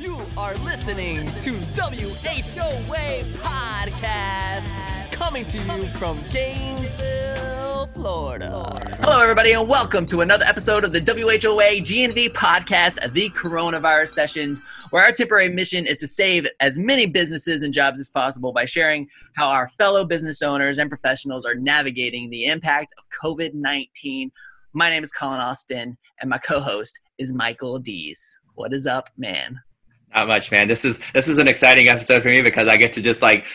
You are listening to WHOA Podcast, coming to you from Gainesville, Florida. Hello, everybody, and welcome to another episode of the WHOA GNV Podcast, the Coronavirus Sessions, where our temporary mission is to save as many businesses and jobs as possible by sharing how our fellow business owners and professionals are navigating the impact of COVID 19. My name is Colin Austin, and my co host is Michael Dees. What is up, man? Not much, man. This is this is an exciting episode for me because I get to just like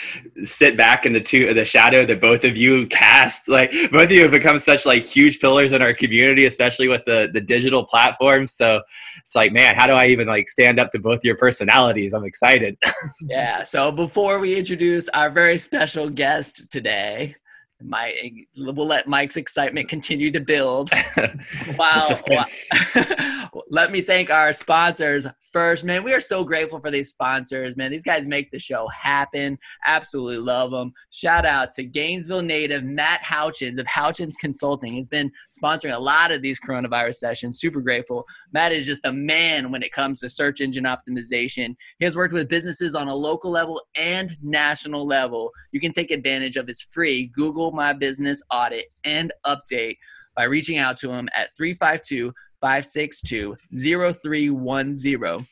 sit back in the two the shadow that both of you cast. Like both of you have become such like huge pillars in our community, especially with the the digital platforms. So it's like, man, how do I even like stand up to both your personalities? I'm excited. yeah. So before we introduce our very special guest today, my we'll let Mike's excitement continue to build. wow. let me thank our sponsors first, man. We are so grateful for these sponsors, man. These guys make the show happen. Absolutely love them. Shout out to Gainesville native Matt Houchins of Houchins Consulting. He's been sponsoring a lot of these coronavirus sessions. Super grateful. Matt is just a man when it comes to search engine optimization. He has worked with businesses on a local level and national level. You can take advantage of his free Google My Business audit and update by reaching out to him at 352 562 0310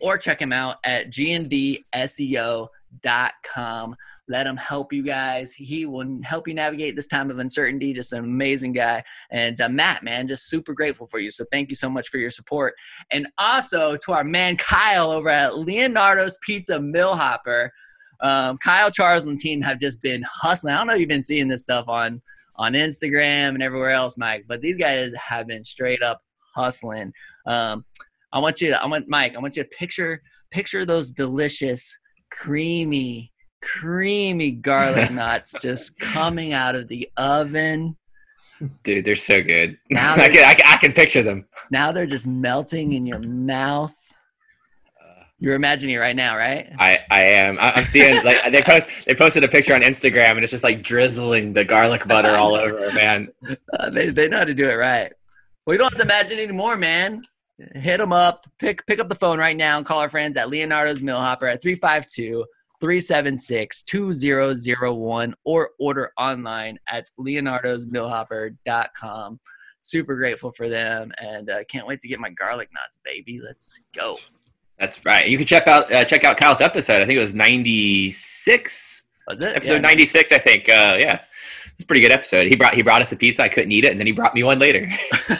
or check him out at gnvseo.com. Let him help you guys. He will help you navigate this time of uncertainty. Just an amazing guy. And uh, Matt, man, just super grateful for you. So thank you so much for your support. And also to our man Kyle over at Leonardo's Pizza Millhopper. Um, Kyle, Charles, and team have just been hustling. I don't know if you've been seeing this stuff on on Instagram and everywhere else, Mike, but these guys have been straight up hustling. Um, I want you to, I want Mike, I want you to picture picture those delicious, creamy, creamy garlic nuts just coming out of the oven. Dude, they're so good. Now I, can, I, can, I can picture them. Now they're just melting in your mouth. You're imagining it right now, right? I, I am. I, am seeing like they post they posted a picture on Instagram and it's just like drizzling the garlic butter all over, man. Uh, they they know how to do it right. Well, you don't have to imagine anymore, man. Hit them up. Pick pick up the phone right now and call our friends at Leonardo's Millhopper at 352 376 2001 or order online at leonardosmillhopper.com. Super grateful for them and uh, can't wait to get my garlic nuts, baby. Let's go. That's right. You can check out uh, check out Kyle's episode. I think it was 96. Was it? Episode yeah. 96, I think. Uh, yeah. It's a pretty good episode. He brought he brought us a pizza. I couldn't eat it, and then he brought me one later.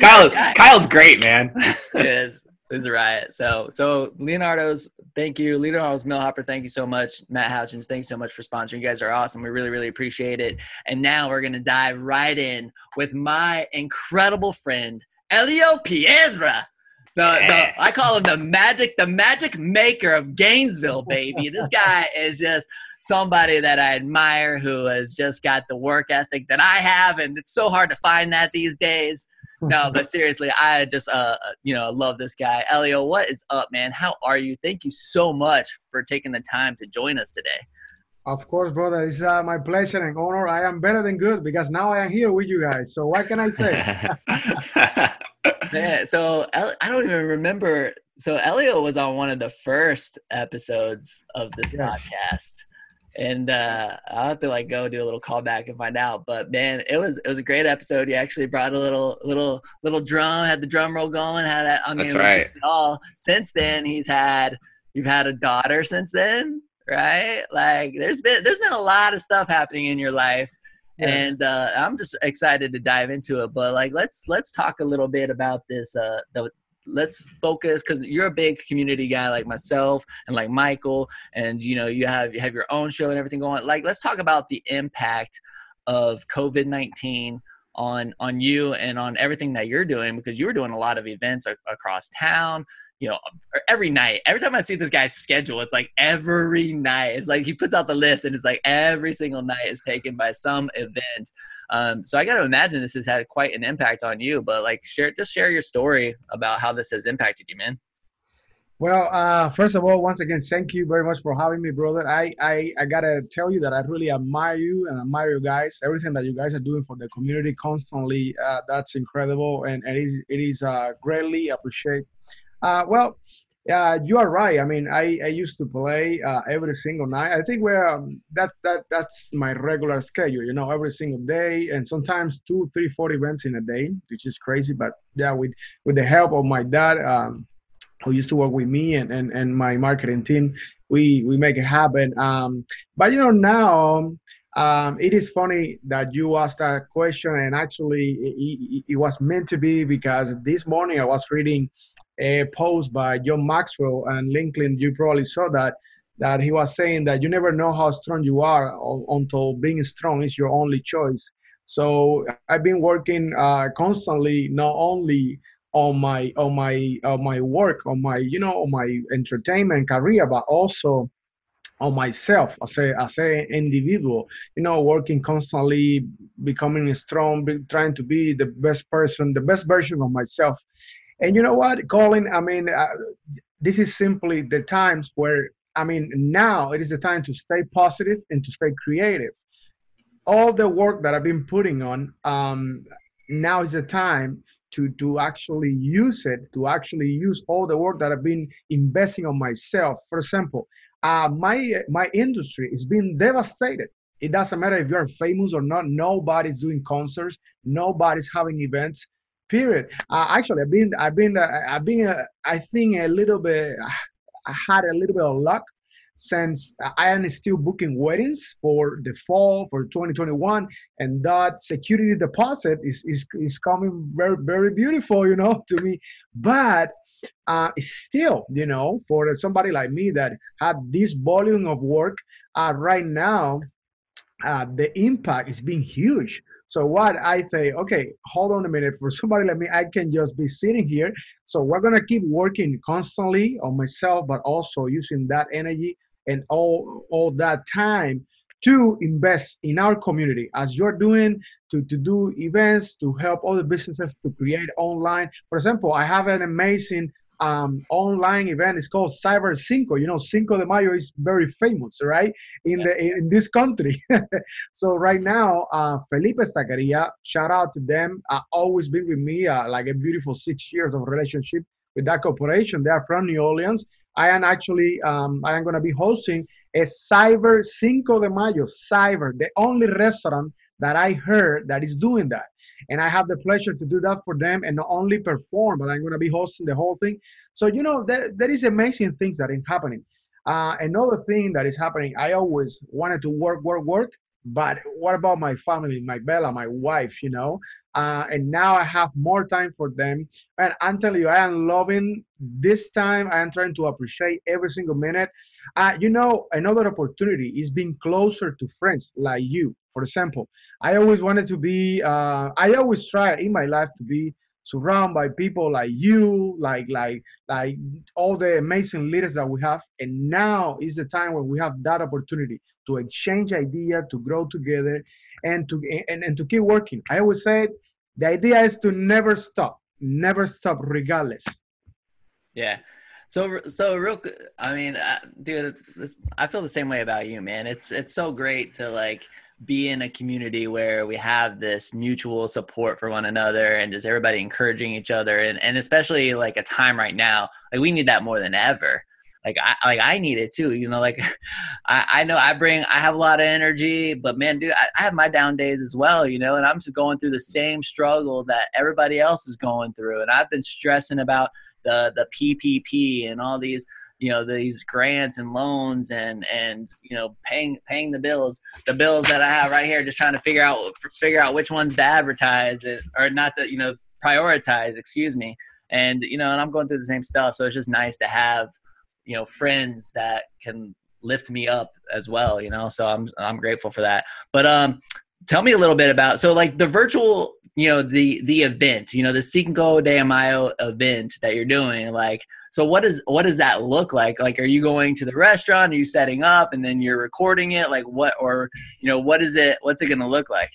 Kyle, Kyle's great, man. it is. It's a riot. So so Leonardo's, thank you. Leonardo's Millhopper, thank you so much. Matt Houchins, thanks so much for sponsoring. You guys are awesome. We really, really appreciate it. And now we're gonna dive right in with my incredible friend, Elio Piedra. The, the, I call him the magic, the magic maker of Gainesville, baby. This guy is just somebody that I admire who has just got the work ethic that I have, and it's so hard to find that these days. No, but seriously, I just uh, uh you know love this guy, Elio. What is up, man? How are you? Thank you so much for taking the time to join us today. Of course, brother. It's uh, my pleasure and honor. I am better than good because now I am here with you guys. So what can I say? yeah, so I don't even remember. So Elio was on one of the first episodes of this yes. podcast and uh, I'll have to like go do a little callback and find out. But man, it was it was a great episode. You actually brought a little little little drum, had the drum roll going, had that. I mean, That's right. All since then, he's had you've had a daughter since then, right? Like there's been there's been a lot of stuff happening in your life. Yes. And uh, I'm just excited to dive into it, but like let's let's talk a little bit about this uh, the let's focus because you're a big community guy like myself and like Michael, and you know you have you have your own show and everything going. Like, let's talk about the impact of COVID nineteen on on you and on everything that you're doing because you were doing a lot of events across town you know every night every time i see this guy's schedule it's like every night it's like he puts out the list and it's like every single night is taken by some event um, so I got to imagine this has had quite an impact on you. But like, share just share your story about how this has impacted you, man. Well, uh, first of all, once again, thank you very much for having me, brother. I, I, I gotta tell you that I really admire you and admire you guys. Everything that you guys are doing for the community constantly, uh, that's incredible, and, and it is, it is uh, greatly appreciated. Uh, well, Yeah, you are right. I mean, I, I used to play uh, every single night. I think we're um, that that that's my regular schedule. You know, every single day, and sometimes two, three, four events in a day, which is crazy. But yeah, with with the help of my dad, um, who used to work with me and, and, and my marketing team, we we make it happen. Um, but you know now. Um, it is funny that you asked that question, and actually, it, it, it was meant to be because this morning I was reading a post by John Maxwell and LinkedIn. You probably saw that that he was saying that you never know how strong you are until being strong is your only choice. So I've been working uh, constantly, not only on my on my on my work, on my you know on my entertainment career, but also on myself as a as an individual. You know, working constantly, becoming strong, trying to be the best person, the best version of myself. And you know what, Colin? I mean, uh, this is simply the times where, I mean, now it is the time to stay positive and to stay creative. All the work that I've been putting on, um, now is the time to to actually use it, to actually use all the work that I've been investing on myself. For example, uh, my my industry is being devastated. It doesn't matter if you're famous or not. Nobody's doing concerts. Nobody's having events period. Uh, actually, I've been, I've been, uh, I've been, uh, I think a little bit, I had a little bit of luck since I am still booking weddings for the fall for 2021, and that security deposit is is, is coming very very beautiful, you know, to me. But uh, still, you know, for somebody like me that had this volume of work, uh, right now, uh, the impact is being huge. So what I say, okay, hold on a minute. For somebody like me, I can just be sitting here. So we're gonna keep working constantly on myself, but also using that energy and all all that time to invest in our community as you're doing to, to do events to help other businesses to create online for example i have an amazing um, online event. It's called Cyber Cinco. You know, Cinco de Mayo is very famous, right? In the in this country. so right now, uh, Felipe's Taqueria, shout out to them. Uh, always been with me, uh, like a beautiful six years of relationship with that corporation. They are from New Orleans. I am actually, um, I am going to be hosting a Cyber Cinco de Mayo. Cyber, the only restaurant that I heard that is doing that. And I have the pleasure to do that for them and not only perform, but I'm going to be hosting the whole thing. So, you know, there, there is amazing things that are happening. Uh, another thing that is happening, I always wanted to work, work, work. But what about my family, my Bella, my wife, you know? Uh, and now I have more time for them. And I'm telling you, I am loving this time. I am trying to appreciate every single minute. Uh, you know, another opportunity is being closer to friends like you. For example, I always wanted to be, uh, I always try in my life to be surrounded by people like you, like like like all the amazing leaders that we have. And now is the time when we have that opportunity to exchange idea, to grow together, and to and, and to keep working. I always said the idea is to never stop, never stop, regardless. Yeah. So so real. I mean, uh, dude, I feel the same way about you, man. It's it's so great to like be in a community where we have this mutual support for one another and just everybody encouraging each other. And, and especially like a time right now like we need that more than ever. Like I like I need it too you know like I, I know I bring I have a lot of energy but man dude I, I have my down days as well you know and I'm just going through the same struggle that everybody else is going through. And I've been stressing about the the PPP and all these you know these grants and loans and and you know paying paying the bills the bills that i have right here just trying to figure out figure out which ones to advertise it, or not that you know prioritize excuse me. And you know and i'm going through the same stuff so it's just nice to have you know friends that can lift me up as well you know so i'm i'm grateful for that. But um tell me a little bit about so like the virtual you know the the event you know the cinco de mayo event that you're doing like so what does what does that look like? Like are you going to the restaurant? Are you setting up and then you're recording it? Like what or you know what is it what's it going to look like?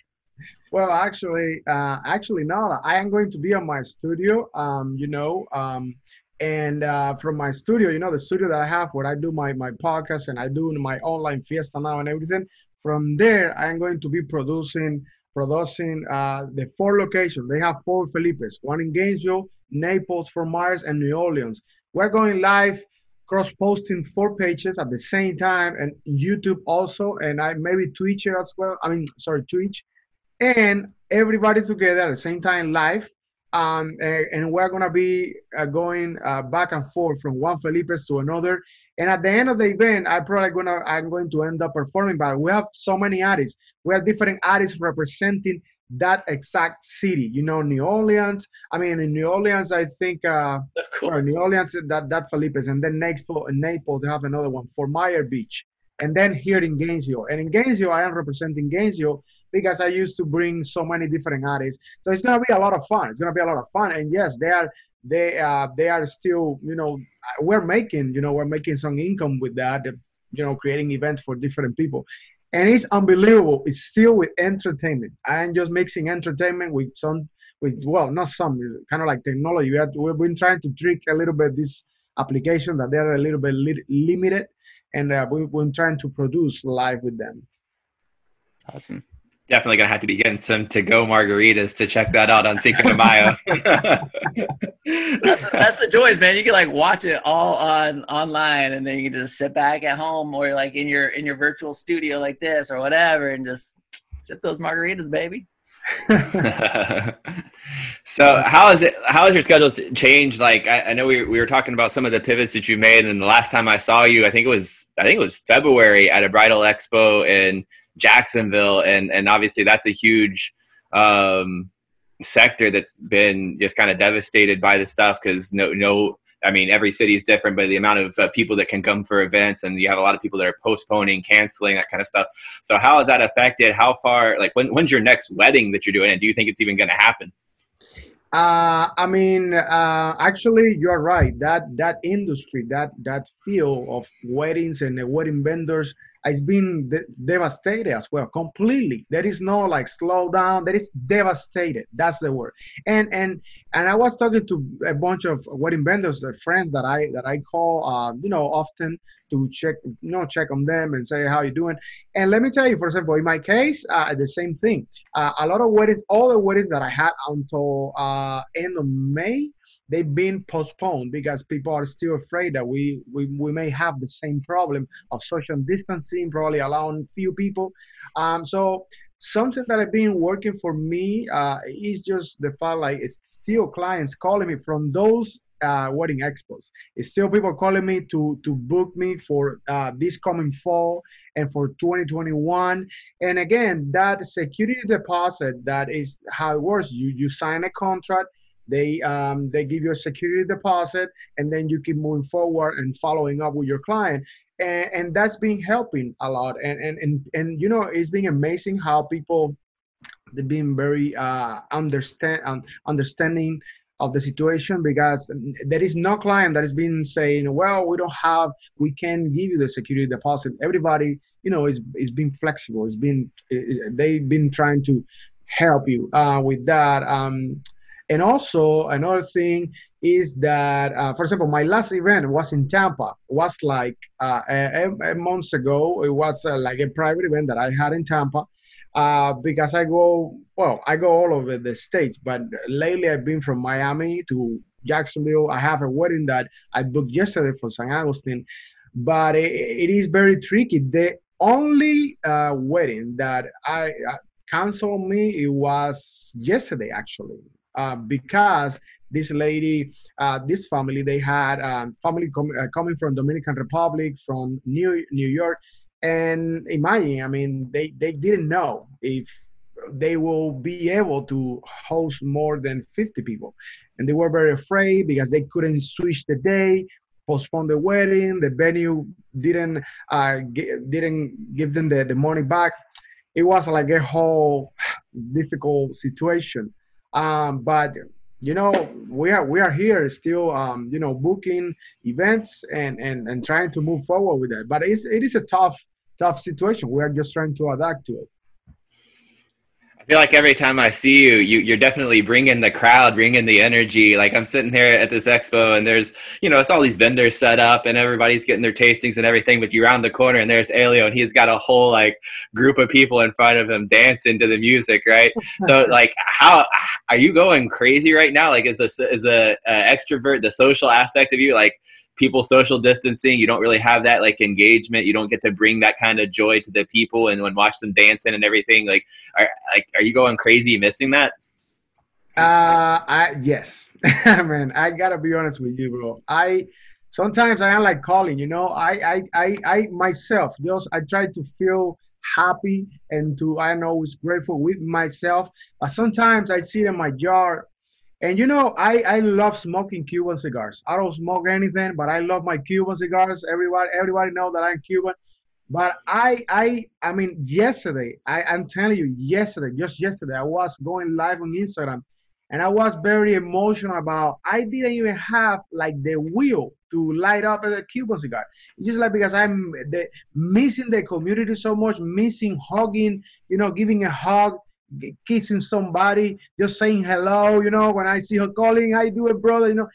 Well actually uh actually not. I am going to be on my studio um you know um and uh, from my studio, you know, the studio that I have where I do my, my podcast and I do my online fiesta now and everything. From there, I'm going to be producing producing uh, the four locations. They have four Felipes, one in Gainesville, Naples, Fort Myers, and New Orleans. we're going live cross posting four pages at the same time and youtube also and i maybe twitch as well i mean sorry twitch and everybody together at the same time live um, and, and, we're gonna be uh, going uh, back and forth from one Felipe's to another. And at the end of the event, I probably gonna I'm going to end up performing. But we have so many artists. We have different artists representing that exact city. You know, New Orleans. I mean, in New Orleans, I think uh, cool. New Orleans that that Felipe's, and then Naples, Naples they have another one Fort Myers Beach, and then here in Gainesville. And in Gainesville, I am representing Gainesville because I used to bring so many different artists. So it's gonna be a lot of fun. It's gonna be a lot of fun. And yes, they are they uh they are still you know we're making you know we're making some income with that you know creating events for different people. And it's unbelievable. It's still with entertainment. I'm just mixing entertainment with some with well not some kind of like technology. We have, we've been trying to trick a little bit this application that they're a little bit li- limited and uh, we've been trying to produce live with them. Awesome definitely gonna have to be getting some to go margaritas to check that out on Cinco de Mayo. that's, that's, the joys, man. You can like watch it all on online, and then you can just sit back at home or like in your in your virtual studio like this or whatever, and just sip those margaritas, baby. so how is it how has your schedule changed like I, I, know we, we were talking about some of the pivots that you made and the last time i saw you i think it was i think it was february at a bridal expo in Jacksonville, and and obviously that's a huge um, sector that's been just kind of devastated by the stuff because no no. I mean, every city is different, but the amount of uh, people that can come for events, and you have a lot of people that are postponing, canceling, that kind of stuff. So, how has that affected? How far? Like, when, when's your next wedding that you're doing, and do you think it's even going to happen? Uh, I mean, uh, actually, you're right. That that industry, that that field of weddings and the wedding vendors it's been de- devastated as well completely. There is no like slow down. There is devastated. That's the word. And and and i was talking to a bunch of wedding vendors uh, friends that i that i call uh, you know often to check you know check on them and say how you doing and let me tell you for example in my case uh, the same thing uh, a lot of weddings all the weddings that i had until uh, end of may they've been postponed because people are still afraid that we, we, we may have the same problem of social distancing, probably allowing few people. Um, so something that I've been working for me uh, is just the fact like it's still clients calling me from those uh, wedding expos. It's still people calling me to to book me for uh, this coming fall and for 2021. And again, that security deposit that is how it works. You you sign a contract they um, they give you a security deposit, and then you keep moving forward and following up with your client, and, and that's been helping a lot. And and and and you know, it's been amazing how people they've been very uh, understand um, understanding of the situation because there is no client that has been saying, well, we don't have, we can give you the security deposit. Everybody, you know, is is being flexible. It's been, they've been trying to help you uh, with that. Um, and also another thing is that, uh, for example, my last event was in Tampa. Was like uh, a, a months ago. It was uh, like a private event that I had in Tampa. Uh, because I go, well, I go all over the states, but lately I've been from Miami to Jacksonville. I have a wedding that I booked yesterday for St. Augustine, but it, it is very tricky. The only uh, wedding that I uh, canceled me it was yesterday actually uh, because this lady, uh, this family, they had um, family com- uh, coming from Dominican Republic, from New New York, and imagine, I mean, they they didn't know if they will be able to host more than 50 people, and they were very afraid because they couldn't switch the day, postpone the wedding, the venue didn't uh, g- didn't give them the, the money back. It was like a whole difficult situation um, but you know, we are we are here still, um, you know, booking events and and and trying to move forward with that. But it's it is a tough tough situation. We are just trying to adapt to it. Feel like every time I see you, you you're definitely bringing the crowd, bringing the energy. Like I'm sitting here at this expo, and there's you know it's all these vendors set up, and everybody's getting their tastings and everything. But you round the corner, and there's Elio, and he's got a whole like group of people in front of him dancing to the music, right? so like, how are you going crazy right now? Like, is a is a, a uh, extrovert the social aspect of you like? People social distancing you don't really have that like engagement you don't get to bring that kind of joy to the people and when watch them dancing and everything like are like are you going crazy missing that? Uh i yes. Man i gotta be honest with you bro. I sometimes i am like calling you know? I i i, I myself just i try to feel happy and to i know was grateful with myself but sometimes i sit in my yard and you know, I, I love smoking Cuban cigars. I don't smoke anything, but I love my Cuban cigars. Everybody everybody know that I'm Cuban. But I I I mean yesterday, I, I'm telling you, yesterday, just yesterday, I was going live on Instagram and I was very emotional about I didn't even have like the will to light up a Cuban cigar. Just like because I'm the, missing the community so much, missing hugging, you know, giving a hug kissing somebody, just saying hello, you know, when I see her calling, I do it, brother, you know,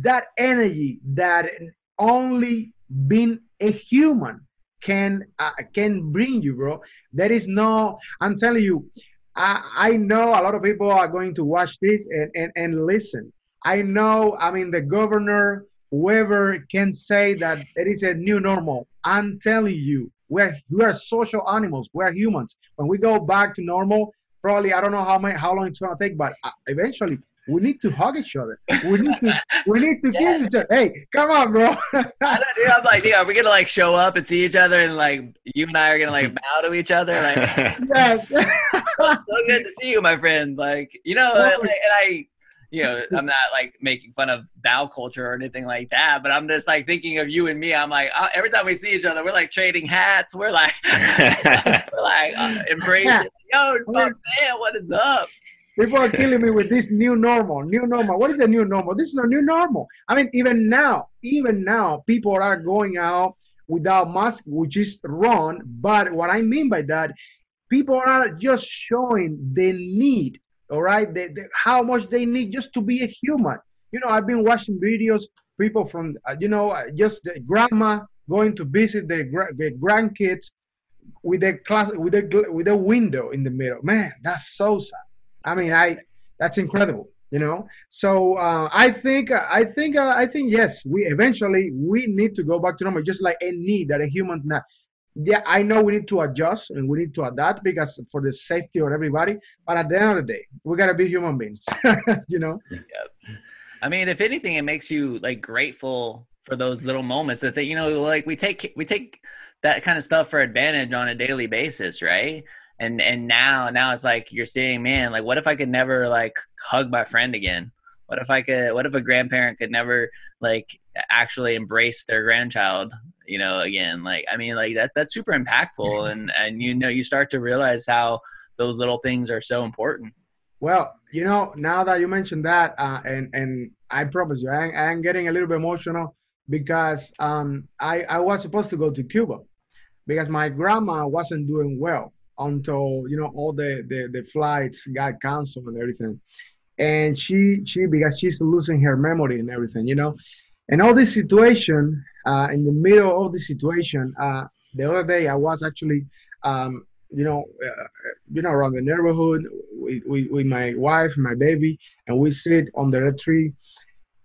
that energy that only being a human can uh, can bring you, bro. There is no, I'm telling you, I, I know a lot of people are going to watch this and, and, and listen. I know, I mean, the governor, whoever can say that there is a new normal. I'm telling you, we're, we are social animals. We're humans. When we go back to normal, probably I don't know how many how long it's gonna take, but uh, eventually we need to hug each other. We need to we need to yeah. kiss each other. Hey, come on, bro. I don't, dude, I'm like, dude, are we gonna like show up and see each other and like you and I are gonna like bow to each other? Like, yeah. so good to see you, my friend. Like, you know, like, and I you know, I'm not like making fun of bow culture or anything like that, but I'm just like thinking of you and me. I'm like, uh, every time we see each other, we're like trading hats. We're like, we're like uh, embracing. Yo, oh, man, what is up? People are killing me with this new normal, new normal. What is a new normal? This is a new normal. I mean, even now, even now, people are going out without mask, which is wrong. But what I mean by that, people are just showing the need all right? They, they, how much they need just to be a human. You know i've been watching videos people from uh, you know uh, just the grandma going to visit their, their grandkids with a class with a with a window in the middle. Man that's so sad. I mean i that's incredible you know? So uh, i think i think uh, i think yes we eventually we need to go back to normal just like a need that a human yeah, I know we need to adjust and we need to adapt because for the safety of everybody. But at the end of the day, we gotta be human beings, you know. Yeah. I mean, if anything, it makes you like grateful for those little moments that you know, like we take we take that kind of stuff for advantage on a daily basis, right? And and now now it's like you're seeing, man, like what if I could never like hug my friend again? What if I could? What if a grandparent could never like actually embrace their grandchild? You know, again, like I mean, like that that's super impactful, and and you know, you start to realize how those little things are so important. Well, you know, now that you mentioned that, uh, and and I promise you, I, I am getting a little bit emotional because um, I I was supposed to go to Cuba because my grandma wasn't doing well until you know all the the, the flights got canceled and everything and she she because she's losing her memory and everything you know? And all this situation uh, in the middle of the situation uh, the other day i was actually um, you know uh, you know around the neighborhood with, with, with my wife my baby and we sit under a tree.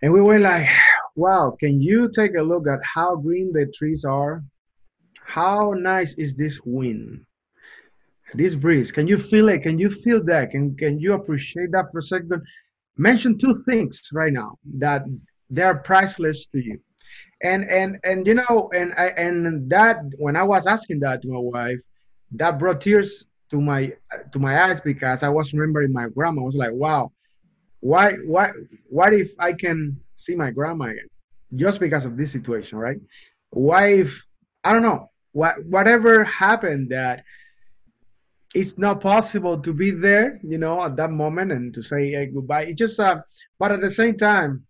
And we were like wow can you take a look at how green the trees are? How nice is this wind this breeze can you feel it? Can you feel that? Can, can you appreciate that for a second? Mention two things right now that they're priceless to you. And and and you know and i and that when i was asking that to my wife that brought tears to my to my eyes because i was remembering my grandma. I was like wow. Why why what if i can see my grandma again? Just because of this situation right? Why if i don't know what whatever happened that it's not possible to be there, you know, at that moment and to say hey, goodbye. It just, uh, but at the same time,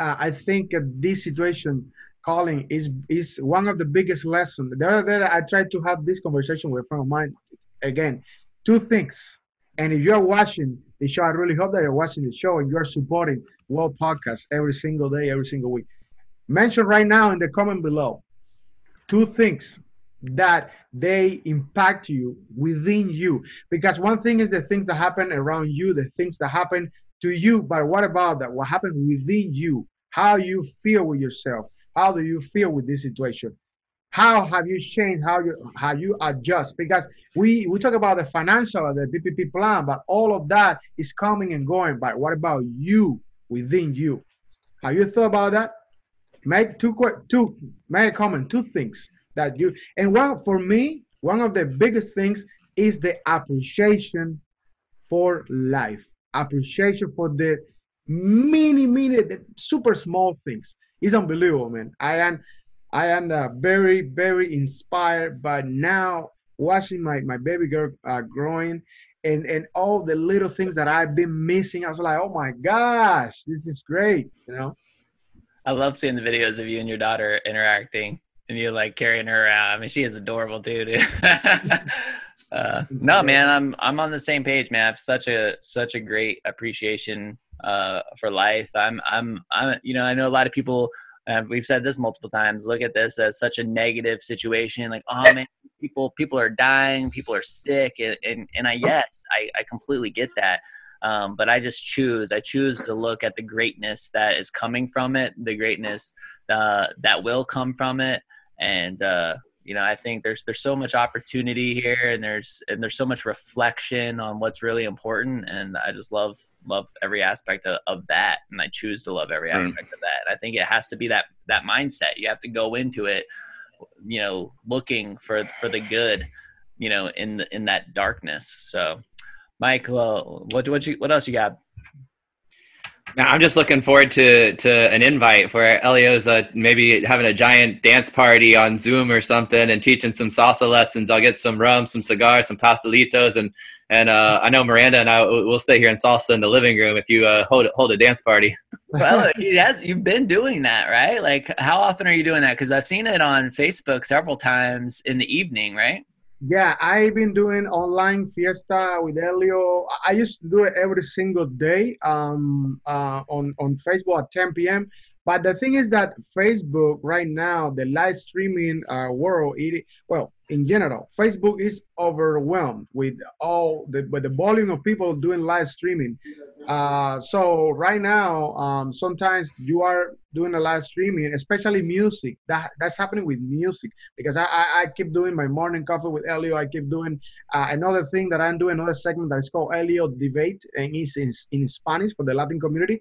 uh, I think this situation Colin is is one of the biggest lessons. The other day, I tried to have this conversation with a friend of mine. Again, two things. And if you're watching the show, I really hope that you're watching the show and you're supporting WHOA Podcast every single day, every single week. Mention right now in the comment below two things that they impact you within you. Because one thing is the things that happen around you, the things that happen to you, but what about that? What happened within you? How you feel with yourself? How do you feel with this situation? How have you changed? How you how you adjust? Because we we talk about the financial, the PPP plan, but all of that is coming and going. But what about you within you? Have you thought about that? Make two two make a comment. Two things that you and one for me one of the biggest things is the appreciation for life. Appreciation for the many many the super small things. It's unbelievable man. I am i am uh, very very inspired by now watching my my baby girl uh, growing and and all the little things that i've been missing. I was like oh my gosh this is great you know? I love seeing the videos of you and your daughter interacting and you're like carrying her around. I mean, she is adorable too, dude. uh, no, man, I'm I'm on the same page, man. I have such a such a great appreciation uh, for life. I'm I'm I'm you know I know a lot of people. Uh, we've said this multiple times. Look at this as such a negative situation. Like, oh man, people people are dying, people are sick, and and, and I yes, I I completely get that. Um, but I just choose. I choose to look at the greatness that is coming from it, the greatness uh, that will come from it, and uh, you know I think there's there's so much opportunity here, and there's and there's so much reflection on what's really important, and I just love love every aspect of, of that, and I choose to love every aspect mm. of that. I think it has to be that that mindset. You have to go into it, you know, looking for for the good, you know, in the, in that darkness. So Mike, well, what what you what else you got? Now, I'm just looking forward to to an invite for Elio's uh, maybe having a giant dance party on Zoom or something and teaching some salsa lessons. I'll get some rum, some cigars, some pastelitos, and and uh, I know Miranda and I will stay here in salsa in the living room if you uh, hold hold a dance party. well, he has. You've been doing that, right? Like, how often are you doing that? Because I've seen it on Facebook several times in the evening, right? Yeah, I've been doing online fiesta with Elio. I used to do it every single day um, uh, on on Facebook at 10 p.m. But the thing is that Facebook right now, the live streaming uh, world, it well, in general, Facebook is overwhelmed with all the with the volume of people doing live streaming. Uh, so right now, um, sometimes you are doing a live streaming, especially music. That that's happening with music because I, I, I keep doing my morning coffee with Elio. I keep doing uh, another thing that I'm doing, another segment that is called Elio Debate, and it's in, in Spanish for the Latin community.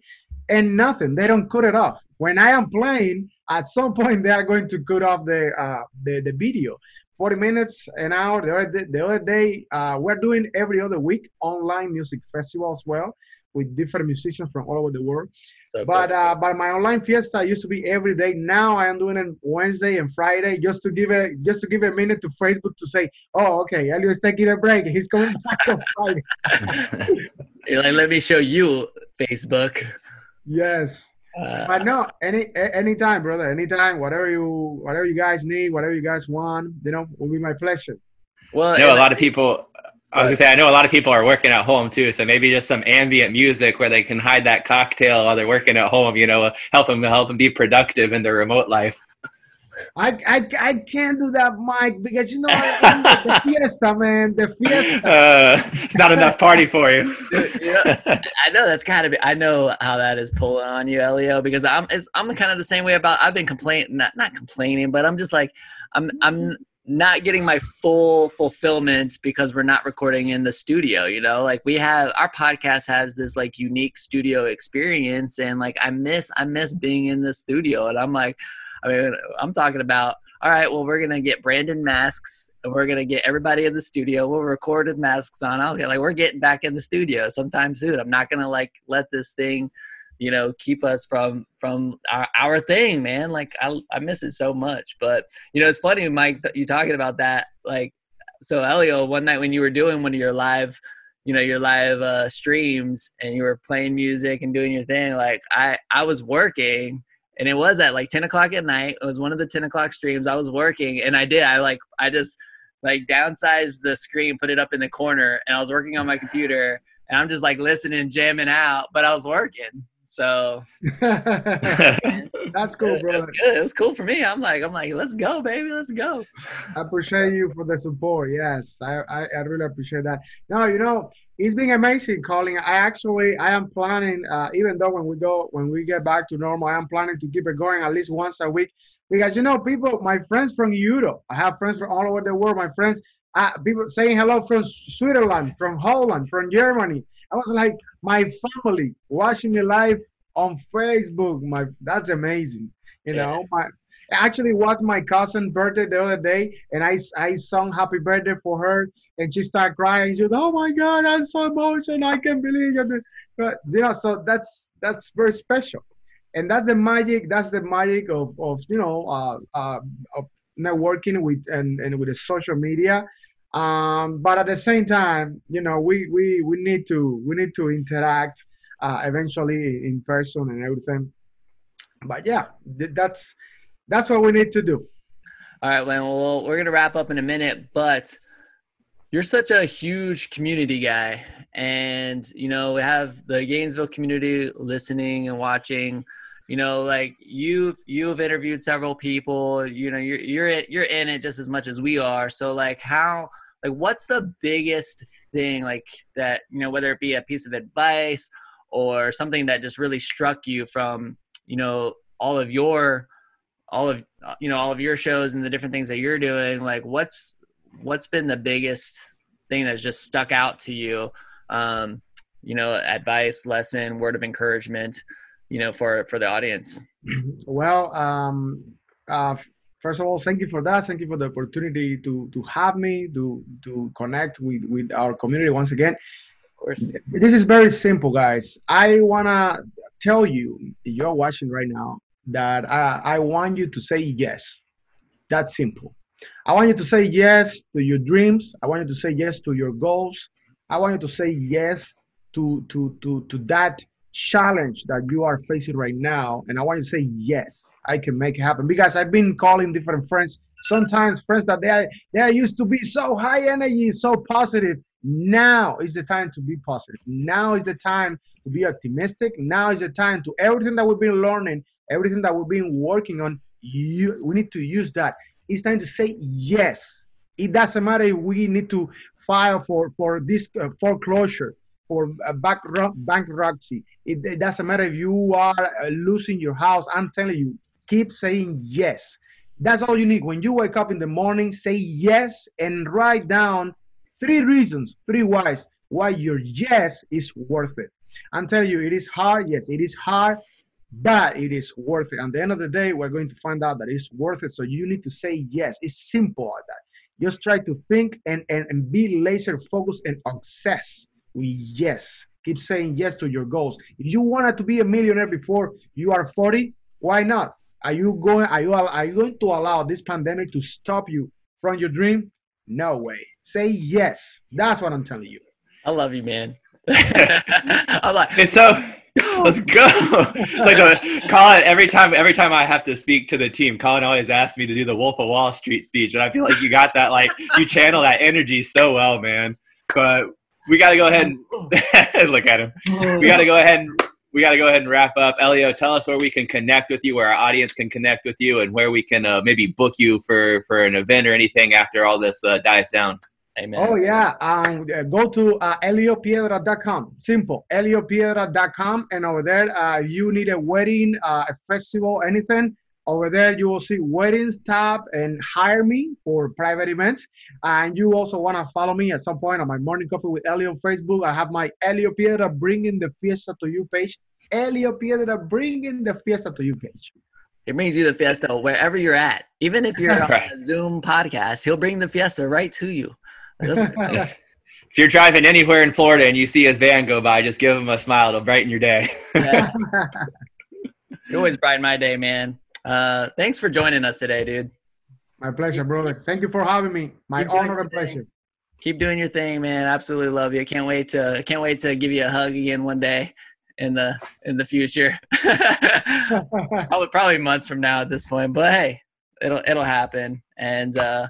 And nothing, they don't cut it off. When I am playing, at some point they are going to cut off the uh, the, the video 40 minutes an hour. The other day, the other day uh, we're doing every other week online music festival as well with different musicians from all over the world. So but cool. uh, but my online fiesta used to be every day. Now i am doing it wednesday and friday just to give it just to give a minute to facebook to say oh okay elio's taking a break. He's coming back on friday. You're like let me show you facebook. Yes uh, but no, any anytime, brother, anytime, whatever you whatever you guys need, whatever you guys want, you know, will be my pleasure. Well, I know a lot of people. I was gonna say I know a lot of people are working at home too, so maybe just some ambient music where they can hide that cocktail while they're working at home. You know, help them help them be productive in their remote life. I, I, I can't do that, Mike, because you know the fiesta, man. The fiesta. Uh, it's not enough party for you. you know, I know that's gotta be. I know how that is pulling on you, Elio, because I'm it's, I'm kind of the same way about. I've been complaining, not not complaining, but I'm just like I'm I'm not getting my full fulfillment because we're not recording in the studio. You know, like we have our podcast has this like unique studio experience, and like I miss I miss being in the studio, and I'm like I mean, I'm talking about, all right, well, we're going to get Brandon masks and we're going to get everybody in the studio. We'll record with masks on. Get like, we're getting back in the studio sometime soon. I'm not going to like let this thing, you know, keep us from, from our, our thing, man. Like I, I miss it so much, but you know, it's funny, Mike, you talking about that. Like, so Elio, one night when you were doing one of your live, you know your live uh, streams and you were playing music and doing your thing like i i was working and it was at like 10 o'clock at night. It was one of the 10 o'clock streams. I was working and i did. I like i just like downsized the screen, put it up in the corner, and I was working on my computer, and I'm just like listening, jamming out, but I was working. So that's cool, bro. It was, good. it was cool for me. I'm like, I'm like, let's go, baby, let's go. I appreciate you for the support. Yes, I, I, I really appreciate that. No, you know, it's been amazing Colin. I actually, I am planning, uh, even though when we go, when we get back to normal, I am planning to keep it going at least once a week because you know, people, my friends from Europe, I have friends from all over the world. My friends, uh, people saying hello from Switzerland, from Holland, from Germany. I was like, my family watching me live on Facebook. My that's amazing. You know, yeah. my actually was my cousin' birthday the other day, and I I sung happy birthday for her, and she started crying. She said, "Oh my God, I'm so emotional! I can't believe it." But you know, so that's that's very special, and that's the magic. That's the magic of of you know uh, uh, of networking with and and with the social media um, but at the same time, you know, we, we, we need to we need to interact uh, eventually in person and everything. But yeah, that's that's what we need to do. All right, well, we're gonna wrap up in a minute, but you're such a huge community guy, and you know we have the Gainesville community listening and watching you know like you've you've interviewed several people you know you're you're you're in it just as much as we are so like how like what's the biggest thing like that you know whether it be a piece of advice or something that just really struck you from you know all of your all of you know all of your shows and the different things that you're doing? Like what's what's been the biggest thing that's just stuck out to you? Um you know advice lesson word of encouragement you know for for the audience? Well um uh first of all, thank you for that. Thank you for the opportunity to to have me to to connect with with our community once again. Of course. This is very simple, guys. I wanna tell you, you're watching right now, that I, I want you to say yes. That's simple. I want you to say yes to your dreams. I want you to say yes to your goals. I want you to say yes to to to to that challenge that you are facing right now and i want you to say yes i can make it happen. Because i've been calling different friends. Sometimes friends that they are they are used to be so high energy so positive. Now is the time to be positive. Now is the time to be optimistic. Now is the time to everything that we've been learning everything that we've been working on you we need to use that. It's time to say yes. It doesn't matter if we need to file for for this uh, foreclosure for bankruptcy. It, it, doesn't matter if you are uh, losing your house. I'm telling you, keep saying yes. That's all you need. When you wake up in the morning, say yes and write down three reasons, three whys why your yes is worth it. I'm telling you, it is hard. Yes, it is hard, but it is worth it. At the end of the day, we're going to find out that it's worth it. So you need to say yes. It's simple like that. Just try to think and, and, and be laser focused and obsess yes. Keep saying yes to your goals. If you wanted to be a millionaire before you are 40, why not? Are you going are you are you going to allow this pandemic to stop you from your dream? No way. Say yes. That's what I'm telling you. I love you, man. I'm like, it's so let's go. it's like a Colin every time every time I have to speak to the team, Colin always asks me to do the Wolf of Wall Street speech. And I feel like you got that like you channel that energy so well, man. But we got to go ahead and look at him. We got to go ahead and we got to go ahead and wrap up. Elio, tell us where we can connect with you, where our audience can connect with you, and where we can uh, maybe book you for for an event or anything after all this uh, dies down. Amen. Oh yeah, um, go to uh, eliopiedra.com. Simple, eliopiedra.com, and over there, uh, you need a wedding, uh, a festival, anything over there, you will see weddings tab and hire me for private events. And you also want to follow me at some point on my morning coffee with Elio on Facebook. I have my Elio Piedra bringing the fiesta to you page. Elio Piedra bringing the fiesta to you page. It brings you the fiesta wherever you're at. Even if you're on a Zoom podcast, he'll bring the fiesta right to you. if you're driving anywhere in Florida and you see his van go by, just give him a smile. It'll brighten your day. yeah. You always brighten my day, man. Uh, thanks for joining us today, dude. My pleasure, brother. Thank you for having me. My Keep honor and pleasure. Keep doing your thing, man. Absolutely love you. Can't wait to can't wait to give you a hug again one day in the in the future. probably probably months from now at this point, but hey, it'll it'll happen. And uh,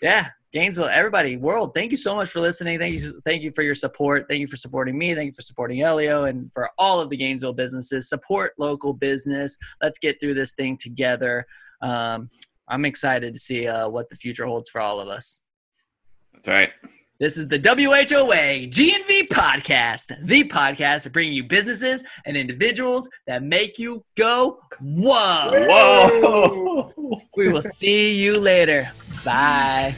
yeah, Gainesville, everybody, world, thank you so much for listening. Thank you, thank you for your support. Thank you for supporting me. Thank you for supporting Elio and for all of the Gainesville businesses. Support local business. Let's get through this thing together. Um, I'm excited to see uh, what the future holds for all of us. That's right. This is the WHOA GNV podcast, the podcast bringing you businesses and individuals that make you go, whoa. Whoa. We will see you later. Bye.